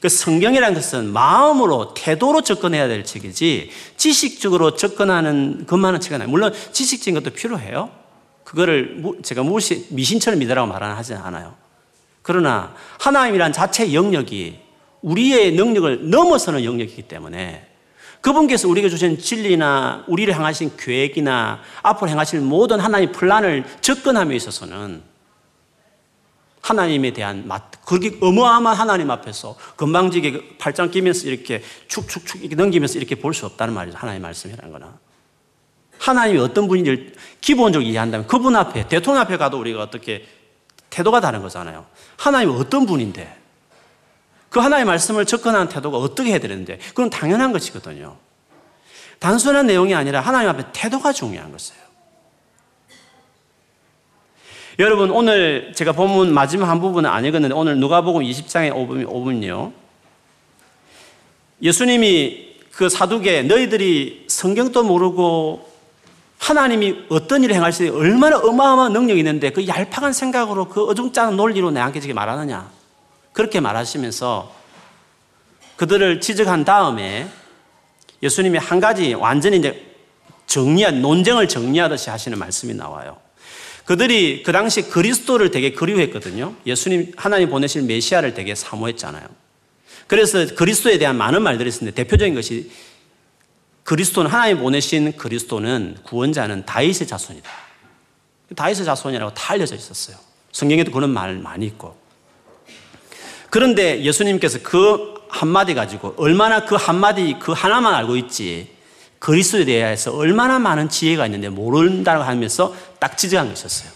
그 성경이라는 것은 마음으로 태도로 접근해야 될 책이지 지식적으로 접근하는 것만은 책이 아니에요. 물론 지식적인 것도 필요해요. 그거를 제가 무시, 미신처럼 믿으라고 말은 하지 않아요. 그러나 하나님이란 자체의 영역이 우리의 능력을 넘어서는 영역이기 때문에 그분께서 우리에게 주신 진리나 우리를 향하신 계획이나 앞으로 행하실 모든 하나님의 플랜을 접근함에 있어서는 하나님에 대한 맛, 그렇게 어마어마한 하나님 앞에서 건방지게 팔짱 끼면서 이렇게 축축축 이렇게 넘기면서 이렇게 볼 수 없다는 말이죠. 하나님의 말씀이라는 거나. 하나님이 어떤 분인지를 기본적으로 이해한다면 그분 앞에, 대통령 앞에 가도 우리가 어떻게 태도가 다른 거잖아요. 하나님이 어떤 분인데 그 하나님의 말씀을 접근하는 태도가 어떻게 해야 되는데 그건 당연한 것이거든요. 단순한 내용이 아니라 하나님 앞에 태도가 중요한 것이에요. 여러분 오늘 제가 본문 마지막 한 부분은 안 읽었는데 오늘 누가복음 20장의 5분, 5분요. 예수님이 그 사두개 너희들이 성경도 모르고 하나님이 어떤 일을 행할 수 있는 얼마나 어마어마한 능력이 있는데 그 얄팍한 생각으로 그 어중짠한 논리로 내한테 지게 말하느냐. 그렇게 말하시면서 그들을 지적한 다음에 예수님이 한 가지 완전히 이제 정리한, 논쟁을 정리하듯이 하시는 말씀이 나와요. 그들이 그 당시 그리스도를 되게 그리워했거든요. 예수님, 하나님 보내실 메시아를 되게 사모했잖아요. 그래서 그리스도에 대한 많은 말들이 있었는데 대표적인 것이 그리스도는 하나님 보내신 그리스도는 구원자는 다윗의 자손이다. 다윗의 자손이라고 다 알려져 있었어요. 성경에도 그런 말 많이 있고. 그런데 예수님께서 그 한마디 가지고 얼마나 그 한마디 그 하나만 알고 있지 그리스도에 대해서 얼마나 많은 지혜가 있는데 모른다고 하면서 딱 지적한 것이었어요.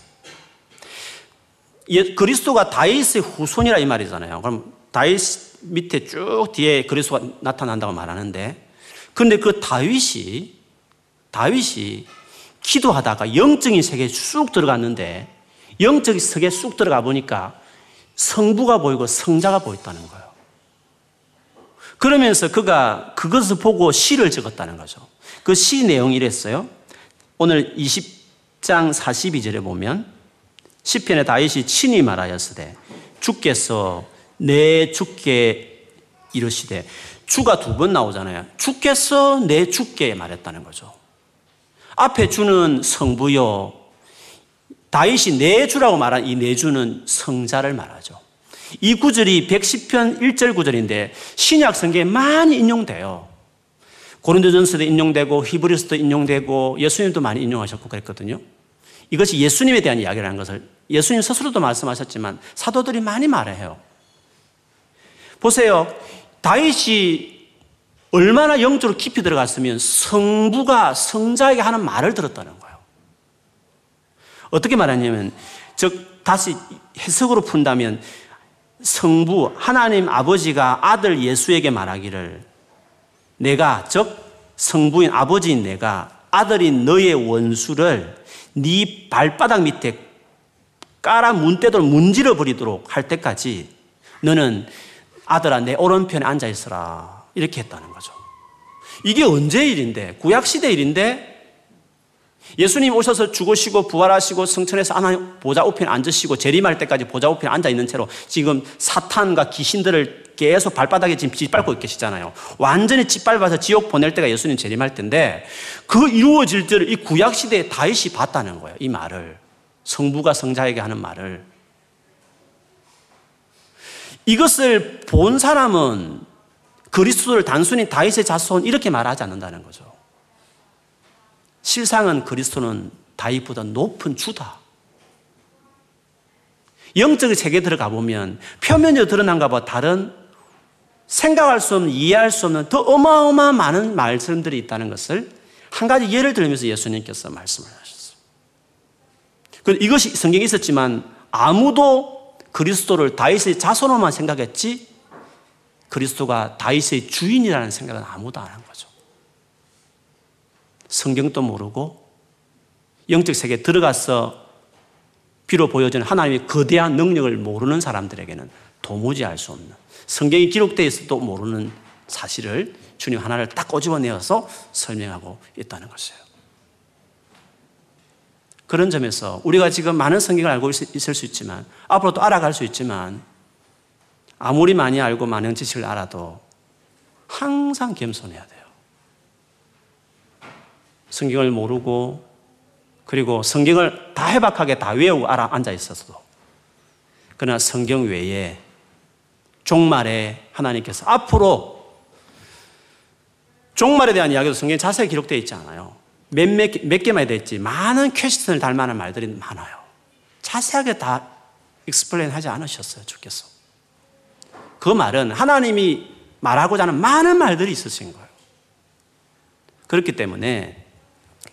예, 그리스도가 다윗의 후손이라 이 말이잖아요. 그럼 다윗 밑에 쭉 뒤에 그리스도가 나타난다고 말하는데 그런데 그 다윗이 다윗이 기도하다가 영적인 세계에 쑥 들어갔는데 영적인 세계에 쑥 들어가 보니까 성부가 보이고 성자가 보였다는 거예요. 그러면서 그가 그것을 보고 시를 적었다는 거죠. 그 시 내용이 이랬어요. 오늘 20장 42절에 보면 시편에 다윗이 친히 말하였으되 주께서 내 주께 이르시되 주가 두 번 나오잖아요. 주께서 내 주께 말했다는 거죠. 앞에 주는 성부요. 다윗이 내 주라고 말한 이 내 주는 성자를 말하죠. 이 구절이 110편 1절 구절인데 신약 성경에 많이 인용돼요. 고린도전서도 인용되고 히브리서도 인용되고 예수님도 많이 인용하셨고 그랬거든요. 이것이 예수님에 대한 이야기라는 것을 예수님 스스로도 말씀하셨지만 사도들이 많이 말해요. 보세요. 다윗이 얼마나 영적으로 깊이 들어갔으면 성부가 성자에게 하는 말을 들었다는 거예요. 어떻게 말하냐면, 즉, 다시 해석으로 푼다면, 성부, 하나님 아버지가 아들 예수에게 말하기를 내가 즉 성부인 아버지인 내가 아들인 너의 원수를 네 발바닥 밑에 깔아 문대도록 문질러 버리도록 할 때까지 너는 아들아 내 오른편에 앉아 있어라. 이렇게 했다는 거죠. 이게 언제 일인데? 구약 시대 일인데 예수님 오셔서 죽으시고 부활하시고 성천에서 하나님 보좌 우편에 앉으시고 재림할 때까지 보좌 우편에 앉아 있는 채로 지금 사탄과 귀신들을 계속 발바닥에 지금 짓밟고 계시잖아요. 완전히 짓밟아서 지옥 보낼 때가 예수님 재림할 텐데 그 이루어질 때를 이 구약 시대에 다윗이 봤다는 거예요. 이 말을 성부가 성자에게 하는 말을 이것을 본 사람은 그리스도를 단순히 다윗의 자손 이렇게 말하지 않는다는 거죠. 실상은 그리스도는 다윗보다 높은 주다. 영적 세계에 들어가 보면 표면적으로 드러난 것과 다른 생각할 수 없는, 이해할 수 없는 더 어마어마한 많은 말씀들이 있다는 것을 한 가지 예를 들면서 예수님께서 말씀을 하셨어요. 이것이 성경에 있었지만 아무도 그리스도를 다윗의 자손으로만 생각했지 그리스도가 다윗의 주인이라는 생각은 아무도 안 한 거죠. 성경도 모르고 영적 세계에 들어가서 비로 보여주는 하나님의 거대한 능력을 모르는 사람들에게는 도무지 알 수 없는 성경이 기록되어 있어도 모르는 사실을 주님 하나를 딱 꼬집어내어서 설명하고 있다는 것이에요. 그런 점에서 우리가 지금 많은 성경을 알고 있을 수 있지만 앞으로 또 알아갈 수 있지만 아무리 많이 알고 많은 지식을 알아도 항상 겸손해야 돼요. 성경을 모르고 그리고 성경을 다 해박하게 다 외우고 알아 앉아 있었어도 그러나 성경 외에 종말에 하나님께서 앞으로 종말에 대한 이야기도 성경에 자세히 기록되어 있지 않아요. 몇, 몇, 몇 개만 됐지 많은 퀘스천을 달 만한 말들이 많아요. 자세하게 다 익스플레인 하지 않으셨어요, 주께서. 그 말은 하나님이 말하고자 하는 많은 말들이 있으신 거예요. 그렇기 때문에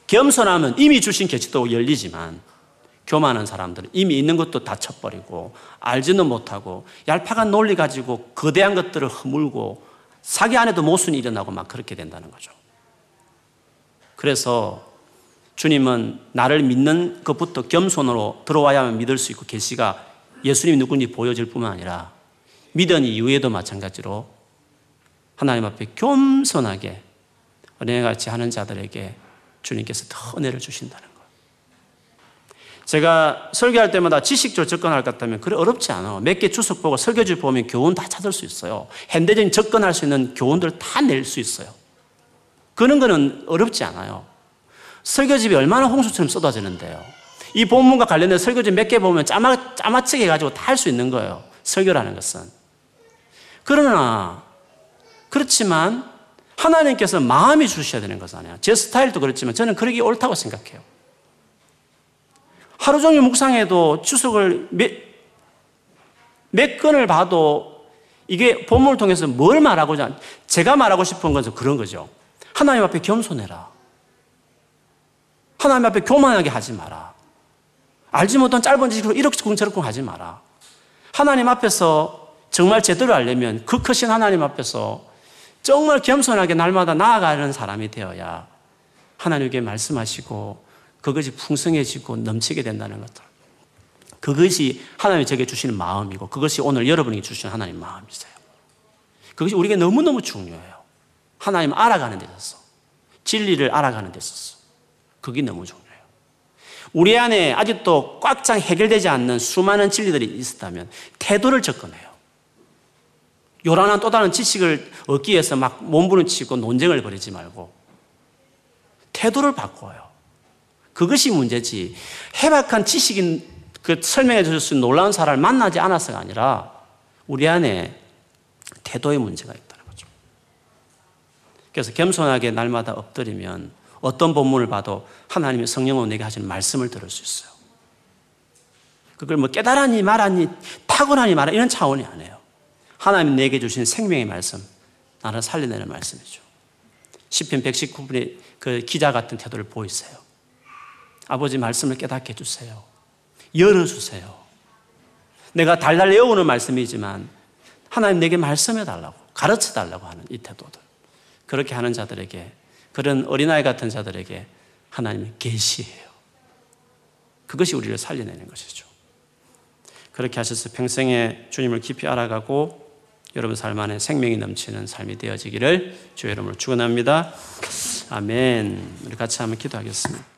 겸손하면 이미 주신 계시도 열리지만 교만한 사람들은 이미 있는 것도 다 쳐버리고 알지는 못하고 얄팍한 논리 가지고 거대한 것들을 허물고 사기 안에도 모순이 일어나고 막 그렇게 된다는 거죠. 그래서 주님은 나를 믿는 것부터 겸손으로 들어와야만 믿을 수 있고 계시가 예수님이 누군지 보여줄 뿐만 아니라 믿은 이후에도 마찬가지로 하나님 앞에 겸손하게 은혜같이 하는 자들에게 주님께서 더 은혜를 주신다는 거. 제가 설교할 때마다 지식적으로 접근할 것 같다면 그래 어렵지 않아. 몇 개 주석 보고 설교지 보면 교훈 다 찾을 수 있어요. 현대적인 접근할 수 있는 교훈들 다 낼 수 있어요. 그런 거는 어렵지 않아요. 설교집이 얼마나 홍수처럼 쏟아지는데요. 이 본문과 관련된 설교집 몇 개 보면 짜마, 짜마치게 해가지고 다 할 수 있는 거예요. 설교라는 것은. 그러나, 그렇지만, 하나님께서 마음이 주셔야 되는 것아니에요. 제 스타일도 그렇지만 저는 그러기 옳다고 생각해요. 하루 종일 묵상해도 추석을 몇, 몇 건을 봐도 이게 본문을 통해서 뭘 말하고자, 제가 말하고 싶은 것은 그런 거죠. 하나님 앞에 겸손해라. 하나님 앞에 교만하게 하지 마라. 알지 못한 짧은 지식으로 이렇게 저렇게 하지 마라. 하나님 앞에서 정말 제대로 알려면 그 크신 하나님 앞에서 정말 겸손하게 날마다 나아가는 사람이 되어야 하나님께 말씀하시고 그것이 풍성해지고 넘치게 된다는 것들. 그것이 하나님이 제게 주시는 마음이고 그것이 오늘 여러분에게 주시는 하나님 마음이세요. 그것이 우리에게 너무너무 중요해요. 하나님 알아가는 데 있어서. 진리를 알아가는 데 있어서. 그게 너무 중요해요. 우리 안에 아직도 꽉 장 해결되지 않는 수많은 진리들이 있었다면 태도를 접근해요. 요란한 또 다른 지식을 얻기 위해서 막 몸부림치고 논쟁을 벌이지 말고 태도를 바꿔요. 그것이 문제지. 해박한 지식인 그 설명해 주실 수 있는 놀라운 사람을 만나지 않아서가 아니라 우리 안에 태도의 문제가 있다는 거죠. 그래서 겸손하게 날마다 엎드리면 어떤 본문을 봐도 하나님의 성령으로 내게 하시는 말씀을 들을 수 있어요. 그걸 뭐 깨달았니 말았니 타고나니 말아 이런 차원이 아니에요. 하나님 내게 주신 생명의 말씀, 나를 살려내는 말씀이죠. 10편 119분의 그 기자 같은 태도를 보이세요. 아버지 말씀을 깨닫게 해주세요. 열어주세요. 내가 달달 외우는 말씀이지만 하나님 내게 말씀해 달라고, 가르쳐 달라고 하는 이 태도들. 그렇게 하는 자들에게, 그런 어린아이 같은 자들에게 하나님의 계시예요. 그것이 우리를 살려내는 것이죠. 그렇게 하셔서 평생에 주님을 깊이 알아가고 여러분 삶 안에 생명이 넘치는 삶이 되어지기를 주의 이름으로 축원합니다. 아멘. 우리 같이 한번 기도하겠습니다.